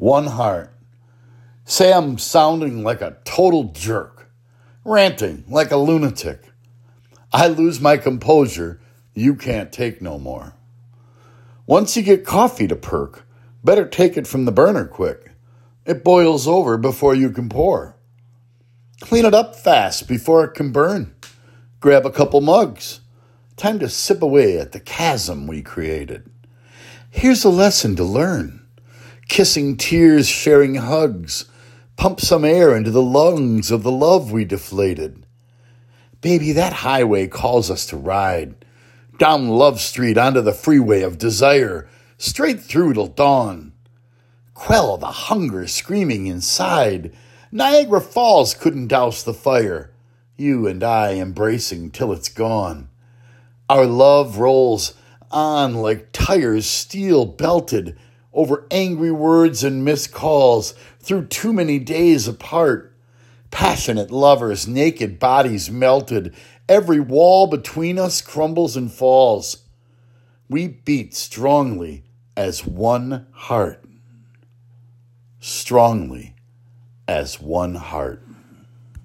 One heart. Say I'm sounding like a total jerk, ranting like a lunatic. I lose my composure, you can't take no more. Once you get coffee to perk, better take it from the burner quick. It boils over before you can pour. Clean it up fast before it can burn. Grab a couple mugs. Time to sip away at the chasm we created. Here's a lesson to learn. Kissing tears, sharing hugs. Pump some air into the lungs of the love we deflated. Baby, that highway calls us to ride. Down Love Street onto the freeway of desire, straight through till dawn. Quell the hunger screaming inside. Niagara Falls couldn't douse the fire. You and I embracing till it's gone. Our love rolls on like tires steel belted over angry words and missed calls through too many days apart. Passionate lovers, naked bodies melted. Every wall between us crumbles and falls. We beat strongly as one heart. Strongly as one heart.